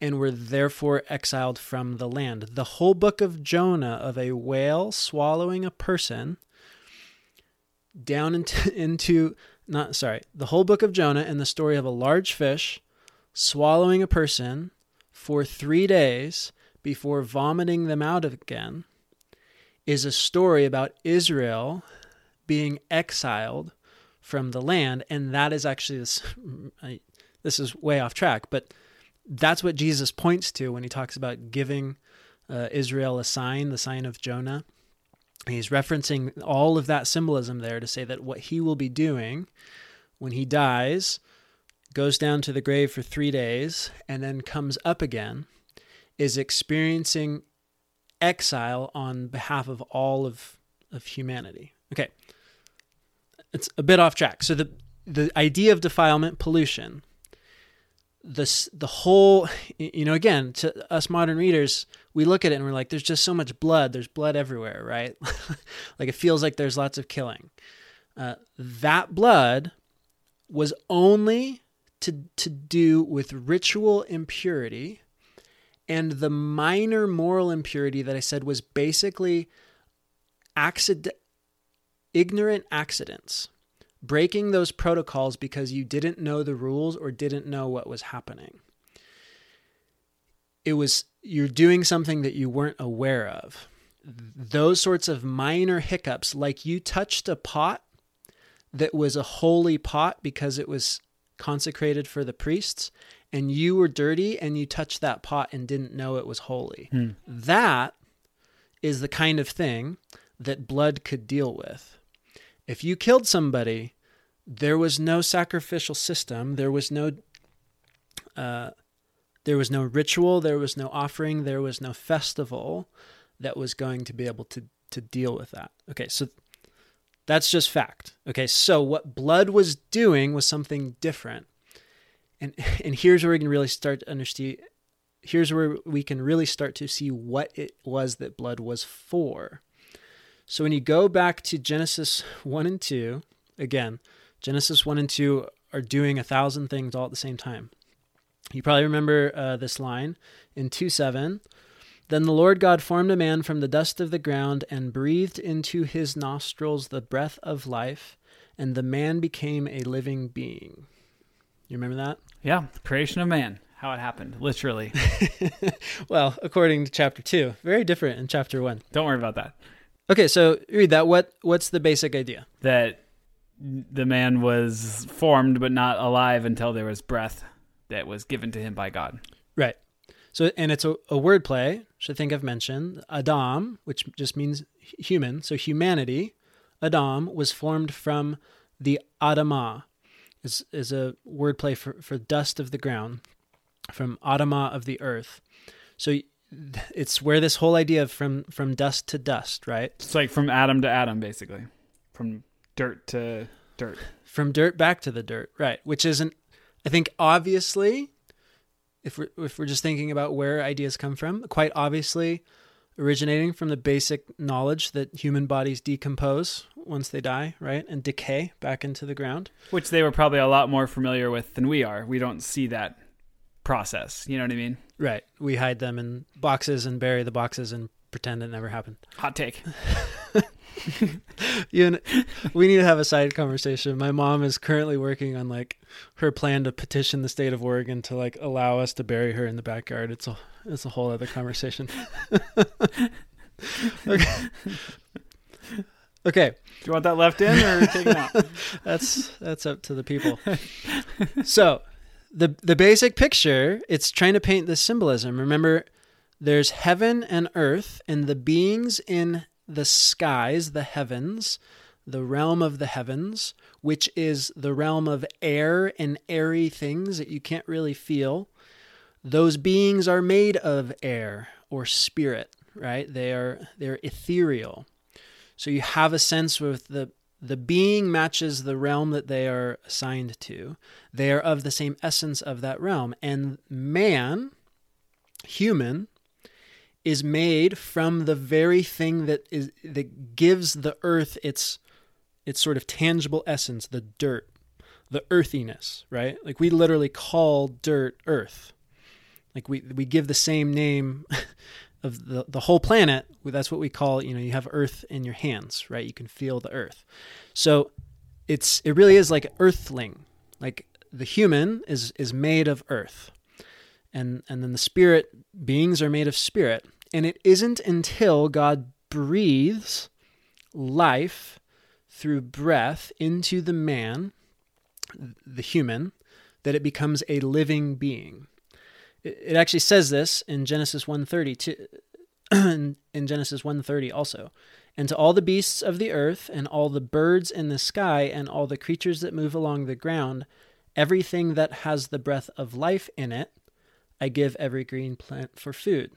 and were therefore exiled from the land. The whole book of Jonah of a whale swallowing a person down into, *laughs* into not sorry, the whole book of Jonah and the story of a large fish swallowing a person for 3 days before vomiting them out again is a story about Israel being exiled from the land and that is actually this *laughs* this is way off track but that's what Jesus points to when he talks about giving uh, Israel a sign, the sign of Jonah. He's referencing all of that symbolism there to say that what he will be doing when he dies, goes down to the grave for three days, and then comes up again, is experiencing exile on behalf of all of, of humanity. Okay. It's a bit off track. So the the idea of defilement, pollution, this the whole you know again to us modern readers we look at it and we're like there's just so much blood. There's blood everywhere right? *laughs* Like it feels like there's lots of killing. Uh, that blood was only to to do with ritual impurity and the minor moral impurity that I said was basically accident ignorant accidents breaking those protocols because you didn't know the rules or didn't know what was happening. It was you're doing something that you weren't aware of. Those sorts of minor hiccups, like you touched a pot that was a holy pot because it was consecrated for the priests, and you were dirty and you touched that pot and didn't know it was holy. Hmm. That is the kind of thing that blood could deal with. If you killed somebody, there was no sacrificial system. There was no uh, there was no ritual. There was no offering. There was no festival that was going to be able to to deal with that. Okay, so that's just fact. Okay, so what blood was doing was something different, and *laughs* and here's where we can really start to understand. Here's where we can really start to see what it was that blood was for. So when you go back to Genesis 1 and 2, again, Genesis 1 and 2 are doing a thousand things all at the same time. You probably remember uh, this line in 2 7. Then the Lord God formed a man from the dust of the ground and breathed into his nostrils the breath of life, and the man became a living being. You remember that? Yeah, the creation of man, how it happened, literally. *laughs* well, according to chapter 2, very different in chapter 1. Don't worry about that. Okay, so read that. What what's the basic idea? That the man was formed but not alive until there was breath that was given to him by God. Right. So, and it's a, a word play, which I think I've mentioned. Adam, which just means human. So, humanity, Adam, was formed from the Adamah, is, is a word play for, for dust of the ground, from Adamah of the earth. So, it's where this whole idea of from, from dust to dust, right? It's like from atom to atom, basically. From dirt to dirt. From dirt back to the dirt, right? Which isn't, I think, obviously, if we're if we're just thinking about where ideas come from, quite obviously, originating from the basic knowledge that human bodies decompose once they die, right, and decay back into the ground. Which they were probably a lot more familiar with than we are. We don't see that process. You know what I mean? Right. We hide them in boxes and bury the boxes and pretend it never happened. Hot take. *laughs* you and, we need to have a side conversation. My mom is currently working on like her plan to petition the state of Oregon to like allow us to bury her in the backyard. It's a it's a whole other conversation. *laughs* okay. Okay. Do you want that left in or taken out? *laughs* that's that's up to the people. So, the the basic picture, it's trying to paint this symbolism. Remember, there's heaven and earth, and the beings in the skies, the heavens, the realm of the heavens, which is the realm of air and airy things that you can't really feel. Those beings are made of air or spirit, right? They are they're ethereal. So you have a sense with the the being matches the realm that they are assigned to. They are of the same essence of that realm. And man, human, is made from the very thing that is that gives the earth its its sort of tangible essence, the dirt, the earthiness, right? Like we literally call dirt earth. Like we we give the same name *laughs* of the, the whole planet. That's what we call, you know, you have earth in your hands, right? You can feel the earth. So it's it really is like earthling. Like the human is is made of earth. And and then the spirit beings are made of spirit. And it isn't until God breathes life through breath into the man, the human, that it becomes a living being. It actually says this in Genesis 1:30 *clears throat* in Genesis 1:30 also. And to all the beasts of the earth and all the birds in the sky and all the creatures that move along the ground, everything that has the breath of life in it, I give every green plant for food.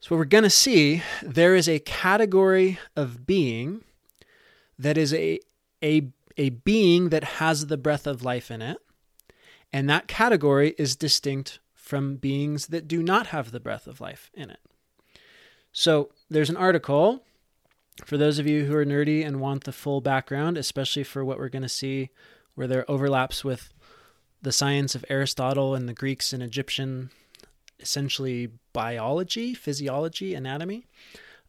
So what we're going to see, there is a category of being that is a a a being that has the breath of life in it. And that category is distinct from beings that do not have the breath of life in it. So there's an article for those of you who are nerdy and want the full background, especially for what we're going to see where there overlaps with the science of Aristotle and the Greeks and Egyptian, essentially biology, physiology, anatomy.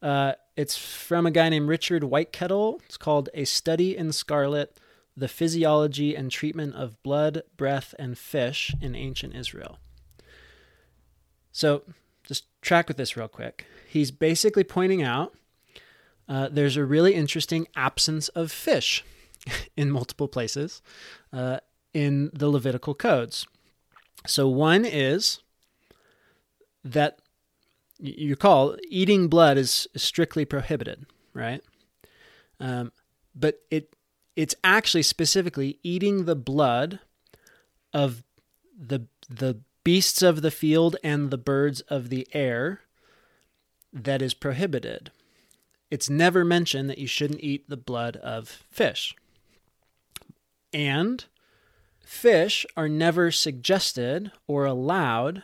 Uh, it's from a guy named Richard Whitekettle. It's called A Study in Scarlet The Physiology and Treatment of Blood, Breath, and Fish in Ancient Israel. So just track with this real quick. He's basically pointing out uh, there's a really interesting absence of fish *laughs* in multiple places uh, in the Levitical codes. So, one is that you call eating blood is strictly prohibited, right? Um, but it it's actually specifically eating the blood of the the beasts of the field and the birds of the air that is prohibited. It's never mentioned that you shouldn't eat the blood of fish. And fish are never suggested or allowed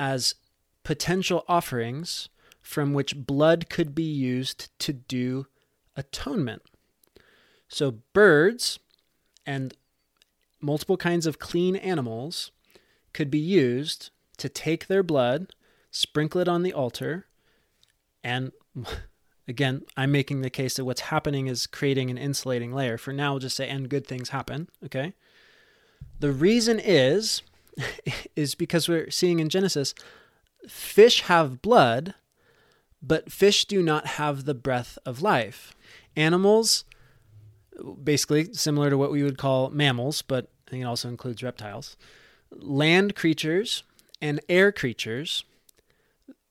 as potential offerings from which blood could be used to do atonement. So, birds and multiple kinds of clean animals could be used to take their blood, sprinkle it on the altar, and *laughs* again, I'm making the case that what's happening is creating an insulating layer. For now, we'll just say, and good things happen, okay? The reason is, *laughs* is because we're seeing in Genesis, fish have blood, but fish do not have the breath of life. Animals, basically similar to what we would call mammals, but it also includes reptiles, land creatures and air creatures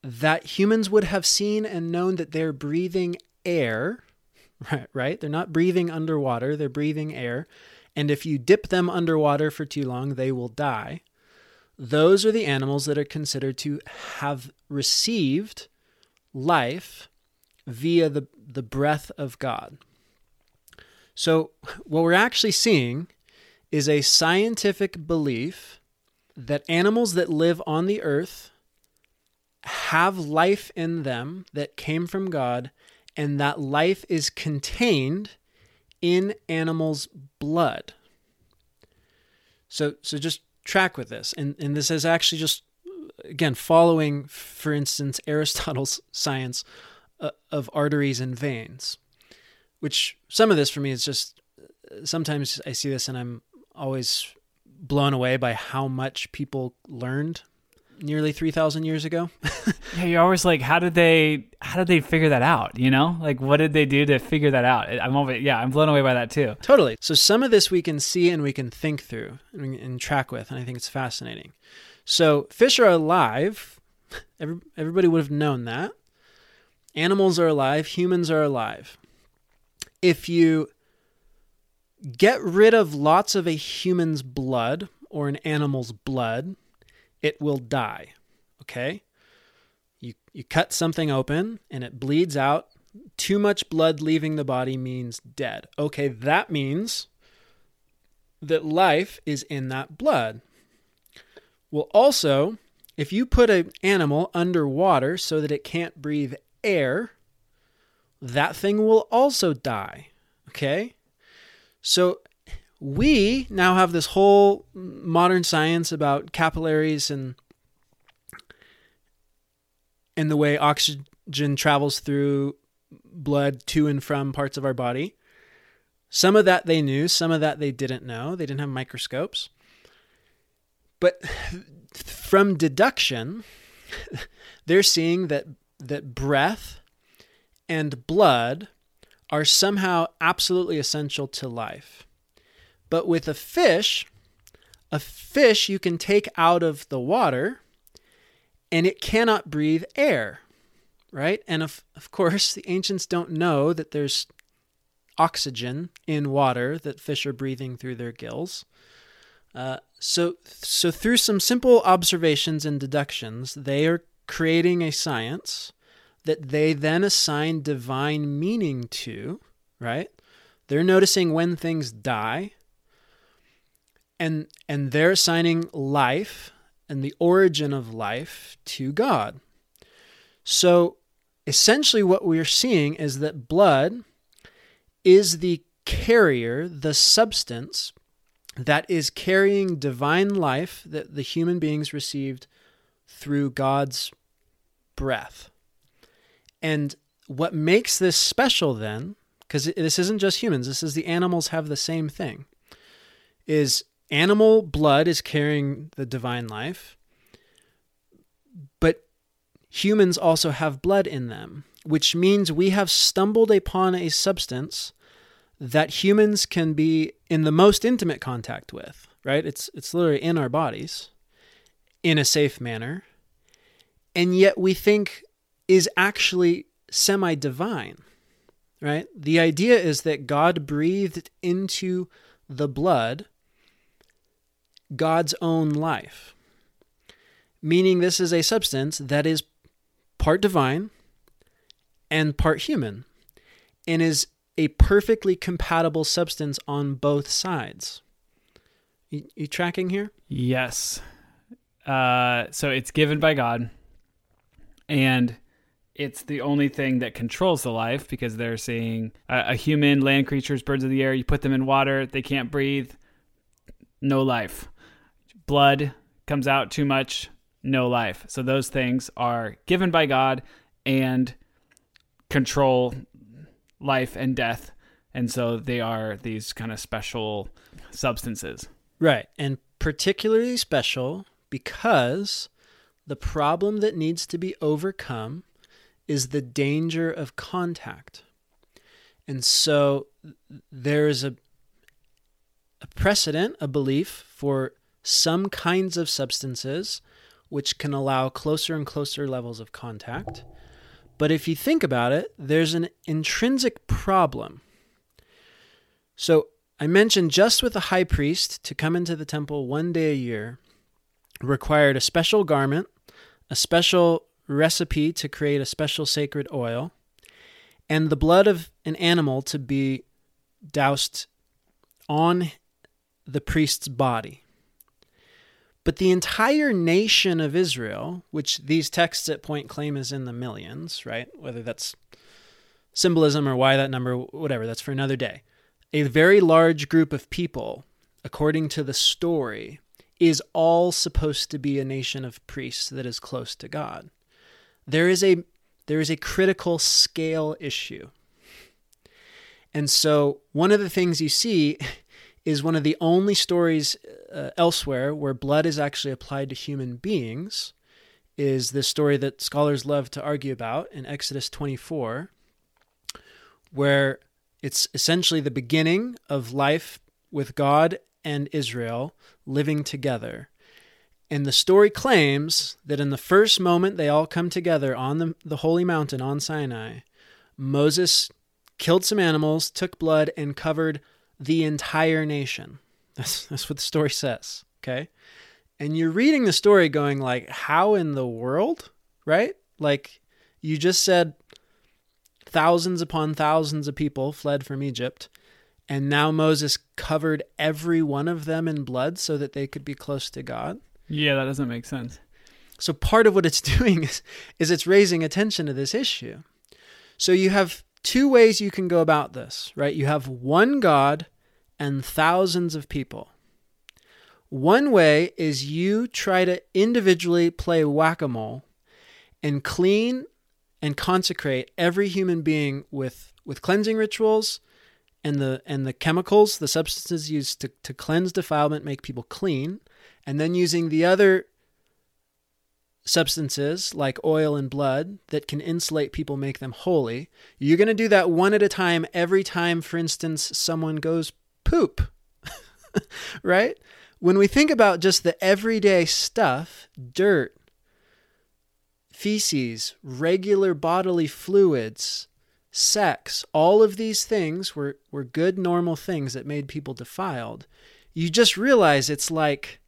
that humans would have seen and known that they're breathing air, *laughs* right? right? They're not breathing underwater, they're breathing air. And if you dip them underwater for too long, they will die. Those are the animals that are considered to have received life via the, the breath of God. So, what we're actually seeing is a scientific belief that animals that live on the earth have life in them that came from God, and that life is contained in animals' blood. So, so just track with this. And, and this is actually just, again, following, for instance, *laughs* Aristotle's science uh, of arteries and veins, which some of this for me is just sometimes I see this and I'm always blown away by how much people learned nearly 3,000 years ago. *laughs* Yeah, you're always like, how did they how did they figure that out? You know, like what did they do to figure that out? I'm always yeah, I'm blown away by that too. Totally. So some of this we can see and we can think through and, and track with, and I think it's fascinating. So fish are alive. *laughs* Every, everybody would have known that. Animals are alive. Humans are alive. If you get rid of lots of a human's blood or an animal's blood, it will die. Okay? You, you cut something open and it bleeds out too much blood leaving the body means dead. Okay, that means that life is in that blood. Well, also, if you put an animal underwater so that it can't breathe air, that thing will also die. Okay? So we now have this whole modern science about capillaries and and the way oxygen travels through blood to and from parts of our body. Some of that they knew, some of that they didn't know. They didn't have microscopes. But from deduction, *laughs* they're seeing that that breath and blood are somehow absolutely essential to life. But with a fish, a fish you can take out of the water and it cannot breathe air right? And of, of course, the ancients don't know that there's oxygen in water that fish are breathing through their gills. Uh, so, so through some simple observations and deductions, they are creating a science that they then assign divine meaning to, right? They're noticing when things die, and and they're assigning life and the origin of life to God. So essentially, what we're seeing is that blood is the carrier, the substance that is carrying divine life that the human beings received through God's breath. And what makes this special then, because this isn't just humans, this is the animals have the same thing, is animal blood is carrying the divine life, but humans also have blood in them, which means we have stumbled upon a substance that humans can be in the most intimate contact with, right? It's it's literally in our bodies in a safe manner. And yet we think is actually semi divine, right? The idea is that God breathed into the blood God's own life, meaning this is a substance that is part divine and part human and is a perfectly compatible substance on both sides. You, you tracking here? Yes. Uh, so it's given by God, and it's the only thing that controls the life because they're seeing a, a human, land creatures, birds of the air. You put them in water, they can't breathe, no life. Blood comes out too much, no life. So those things are given by God and control life and death. And so they are these kind of special substances. Right. And particularly special because the problem that needs to be overcome is the danger of contact. And so there is a, a precedent, a belief for some kinds of substances which can allow closer and closer levels of contact. But if you think about it, there's an intrinsic problem. So I mentioned just with the high priest to come into the temple one day a year required a special garment, a special recipe to create a special sacred oil, and the blood of an animal to be doused on the priest's body. But the entire nation of Israel, which these texts at point claim is in the millions, right? Whether that's symbolism or why that number, whatever, that's for another day. A very large group of people, according to the story, is all supposed to be a nation of priests that is close to God. There is a there is a critical scale issue. And so one of the things you see *laughs* is one of the only stories uh, elsewhere where blood is actually applied to human beings is this story that scholars love to argue about in Exodus 24, where it's essentially the beginning of life with God and Israel living together. And the story claims that in the first moment they all come together on the, the holy mountain on Sinai, Moses killed some animals, took blood, and covered the entire nation. *laughs* That's, that's what the story says. Okay. And you're reading the story going like, how in the world? Right? Like you just said thousands upon thousands of people fled from Egypt. And now Moses covered every one of them in blood so that they could be close to God. Yeah, that doesn't make sense. So part of what it's *laughs* doing is, is it's raising attention to this issue. So you have two ways you can go about this, right? You have one God and thousands of people. One way is you try to individually play whack a mole and clean and consecrate every human being with, with cleansing rituals and the and the chemicals, the substances used to, to cleanse defilement, make people clean, and then using the other substances like oil and blood that can insulate people, make them holy. You're going to do that one at a time every time, for instance, someone goes poop. *laughs* right? When we think about just the everyday stuff, dirt, feces, regular bodily fluids, sex, all of these things were, were good, normal things that made people defiled. You just realize it's like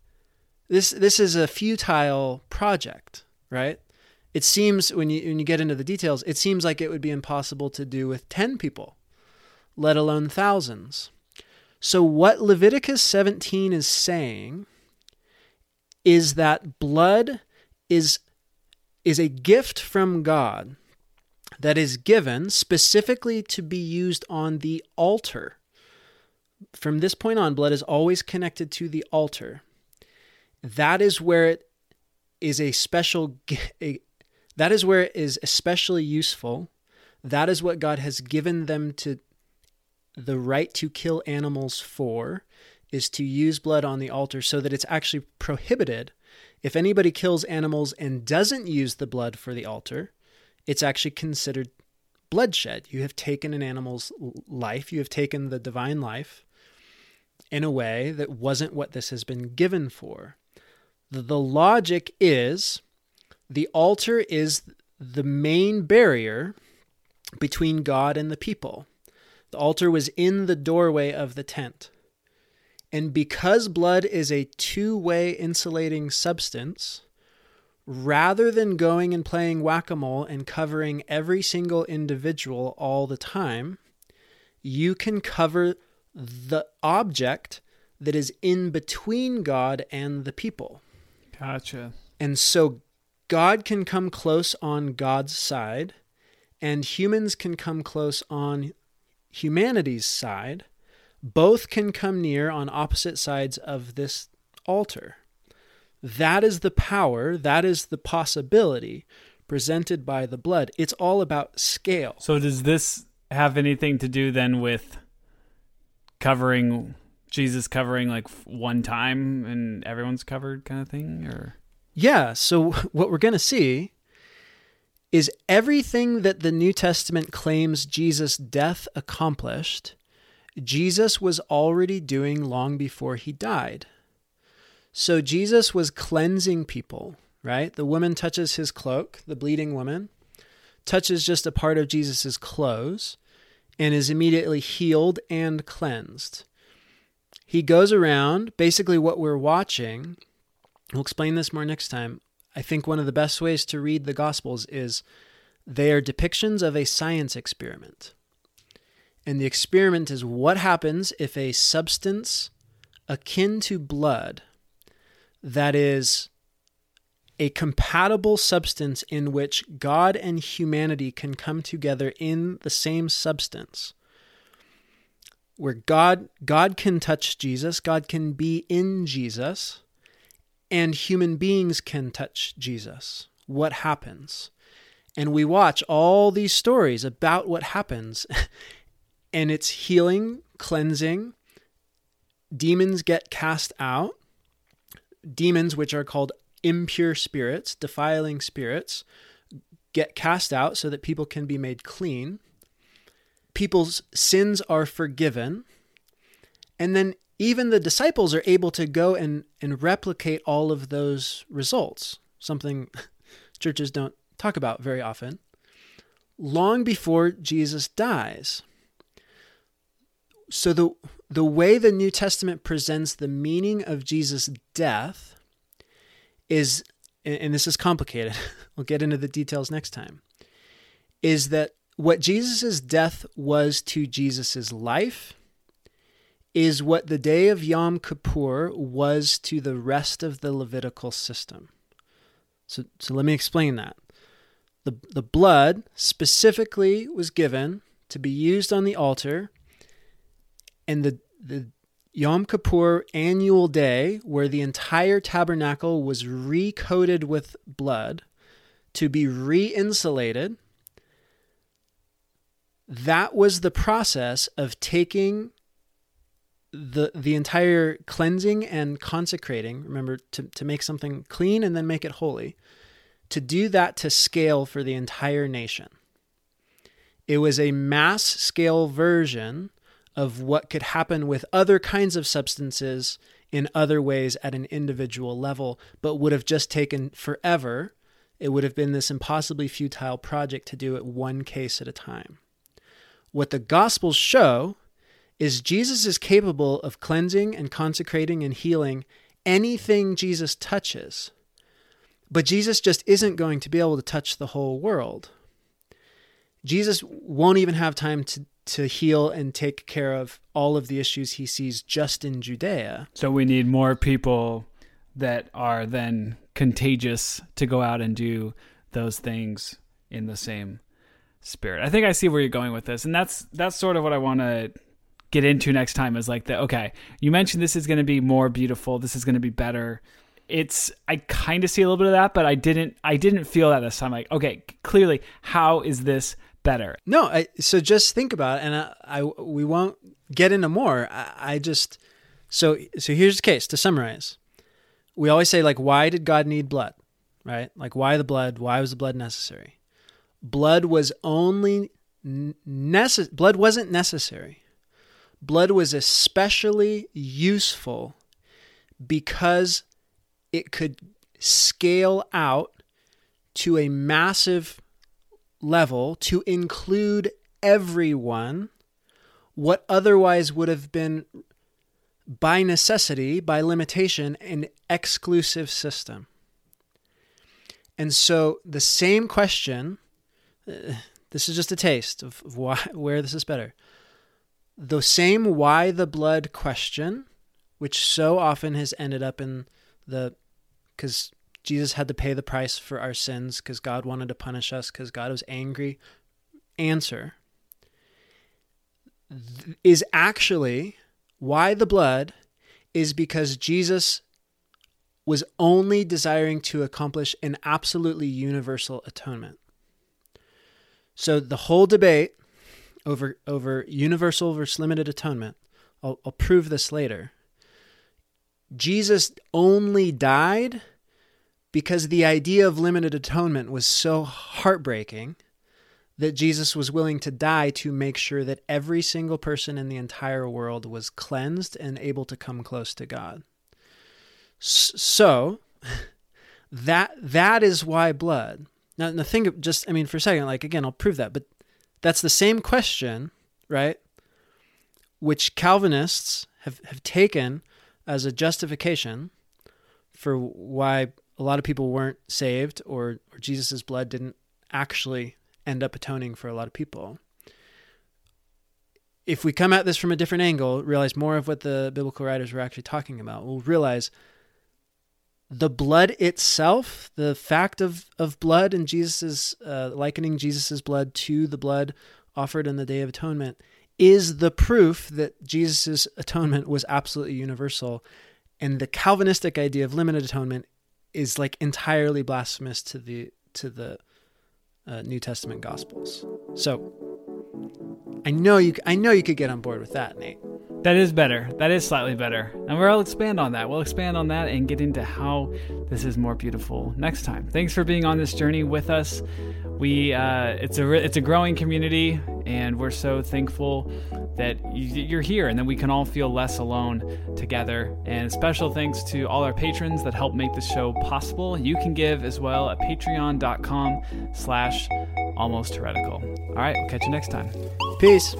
this this is a futile project, right? It seems when you when you get into the details, it seems like it would be impossible to do with 10 people, let alone thousands. So what Leviticus 17 is saying is that blood is is a gift from God that is given specifically to be used on the altar. From this point on, blood is always connected to the altar that is where it is a special that is where it is especially useful. That is what god has given them to the right to kill animals for is to use blood on the altar so that it's actually prohibited. If anybody kills animals and doesn't use the blood for the altar it's actually considered bloodshed. You have taken an animal's life. You have taken the divine life in a way that wasn't what this has been given for the logic is the altar is the main barrier between God and the people. The altar was in the doorway of the tent. And because blood is a two way insulating substance, rather than going and playing whack a mole and covering every single individual all the time, you can cover the object that is in between God and the people. Gotcha. And so God can come close on God's side, and humans can come close on humanity's side. Both can come near on opposite sides of this altar. That is the power, that is the possibility presented by the blood. It's all about scale. So, does this have anything to do then with covering Jesus covering like one time and everyone's covered kind of thing or Yeah, so *laughs* what we're going to see is everything that the New Testament claims Jesus' death accomplished, Jesus was already doing long before he died. So Jesus was cleansing people, right? The woman touches his cloak, the bleeding woman touches just a part of Jesus' clothes and is immediately healed and cleansed he goes around basically what we're watching we'll explain this more next time. I think one of the best ways to read the gospels is they are depictions of a science experiment. And the experiment is what happens if a substance akin to blood that is a compatible substance in which God and humanity can come together in the same substance where God God can touch Jesus, God can be in Jesus, and human beings can touch Jesus. What happens? And we watch all these stories about what happens. *laughs* and it's healing, cleansing, demons get cast out, demons which are called impure spirits, defiling spirits, get cast out so that people can be made clean. People's sins are forgiven. And then even the disciples are able to go and, and replicate all of those results, something *laughs* churches don't talk about very often, long before Jesus dies. So the the way the New Testament presents the meaning of Jesus' death is and this is complicated. *laughs* we'll get into the details next time. Is that what Jesus' death was to Jesus' life is what the day of Yom Kippur was to the rest of the Levitical system. So, so let me explain that. The, the blood specifically was given to be used on the altar, and the, the Yom Kippur annual day, where the entire tabernacle was recoated with blood to be re insulated, that was the process of taking the the entire cleansing and consecrating remember to, to make something clean and then make it holy to do that to scale for the entire nation. It was a mass scale version of what could happen with other kinds of substances in other ways at an individual level but would have just taken forever. It would have been this impossibly futile project to do it one case at a time what the gospels show is Jesus is capable of cleansing and consecrating and healing anything Jesus touches. But Jesus just isn't going to be able to touch the whole world. Jesus won't even have time to, to heal and take care of all of the issues he sees just in Judea. So we need more people that are then contagious to go out and do those things in the same spirit. I think I see where you're going with this, and that's that's sort of what I want to get into next time is like the okay, you mentioned this is going to be more beautiful, this is going to be better. It's I kind of see a little bit of that, but I didn't I didn't feel that this time. Like okay, clearly, how is this better? No, I, so just think about it, and I, I we won't get into more. I, I just so so here's the case to summarize. We always say like, why did God need blood? Right? Like, why the blood? Why was the blood necessary? Blood was only necessary. Blood wasn't necessary blood was especially useful because it could scale out to a massive level to include everyone, what otherwise would have been by necessity, by limitation, an exclusive system. And so the same question, *sighs* this is just a taste of, of why, *laughs* where this is better the same why the blood question, which so often has ended up in the because Jesus had to pay the price for our sins because God wanted to punish us because God was angry. Answer is actually why the blood is because Jesus was only desiring to accomplish an absolutely universal atonement. So the whole debate over over universal versus limited atonement. I'll, I'll prove this later. Jesus only died because the idea of limited atonement was so heartbreaking that Jesus was willing to die to make sure that every single person in the entire world was cleansed and able to come close to God. So *laughs* that that is why blood. Now, the thing, just I mean, for a second, like again, I'll prove that, but that's the same question, right? Which Calvinists have, have taken as a justification for why a lot of people weren't saved or, or Jesus' blood didn't actually end up atoning for a lot of people. If we come at this from a different angle, realize more of what the biblical writers were actually talking about, we'll realize the blood itself, the fact of, of blood and Jesus's uh, likening Jesus's blood to the blood offered in the Day of Atonement, is the proof that Jesus's atonement was absolutely universal, and the Calvinistic idea of limited atonement is like entirely blasphemous to the to the uh, New Testament Gospels. So I know you I know you could get on board with that, Nate. That is better. That is slightly better. And we'll expand on that. We'll expand on that and get into how this is more beautiful next time. Thanks for being on this journey with us. We uh, it's a it's a growing community, and we're so thankful that you're here, and that we can all feel less alone together. And special thanks to all our patrons that help make this show possible. You can give as well at Patreon.com/slash Almost Heretical. All right, we'll catch you next time. Peace.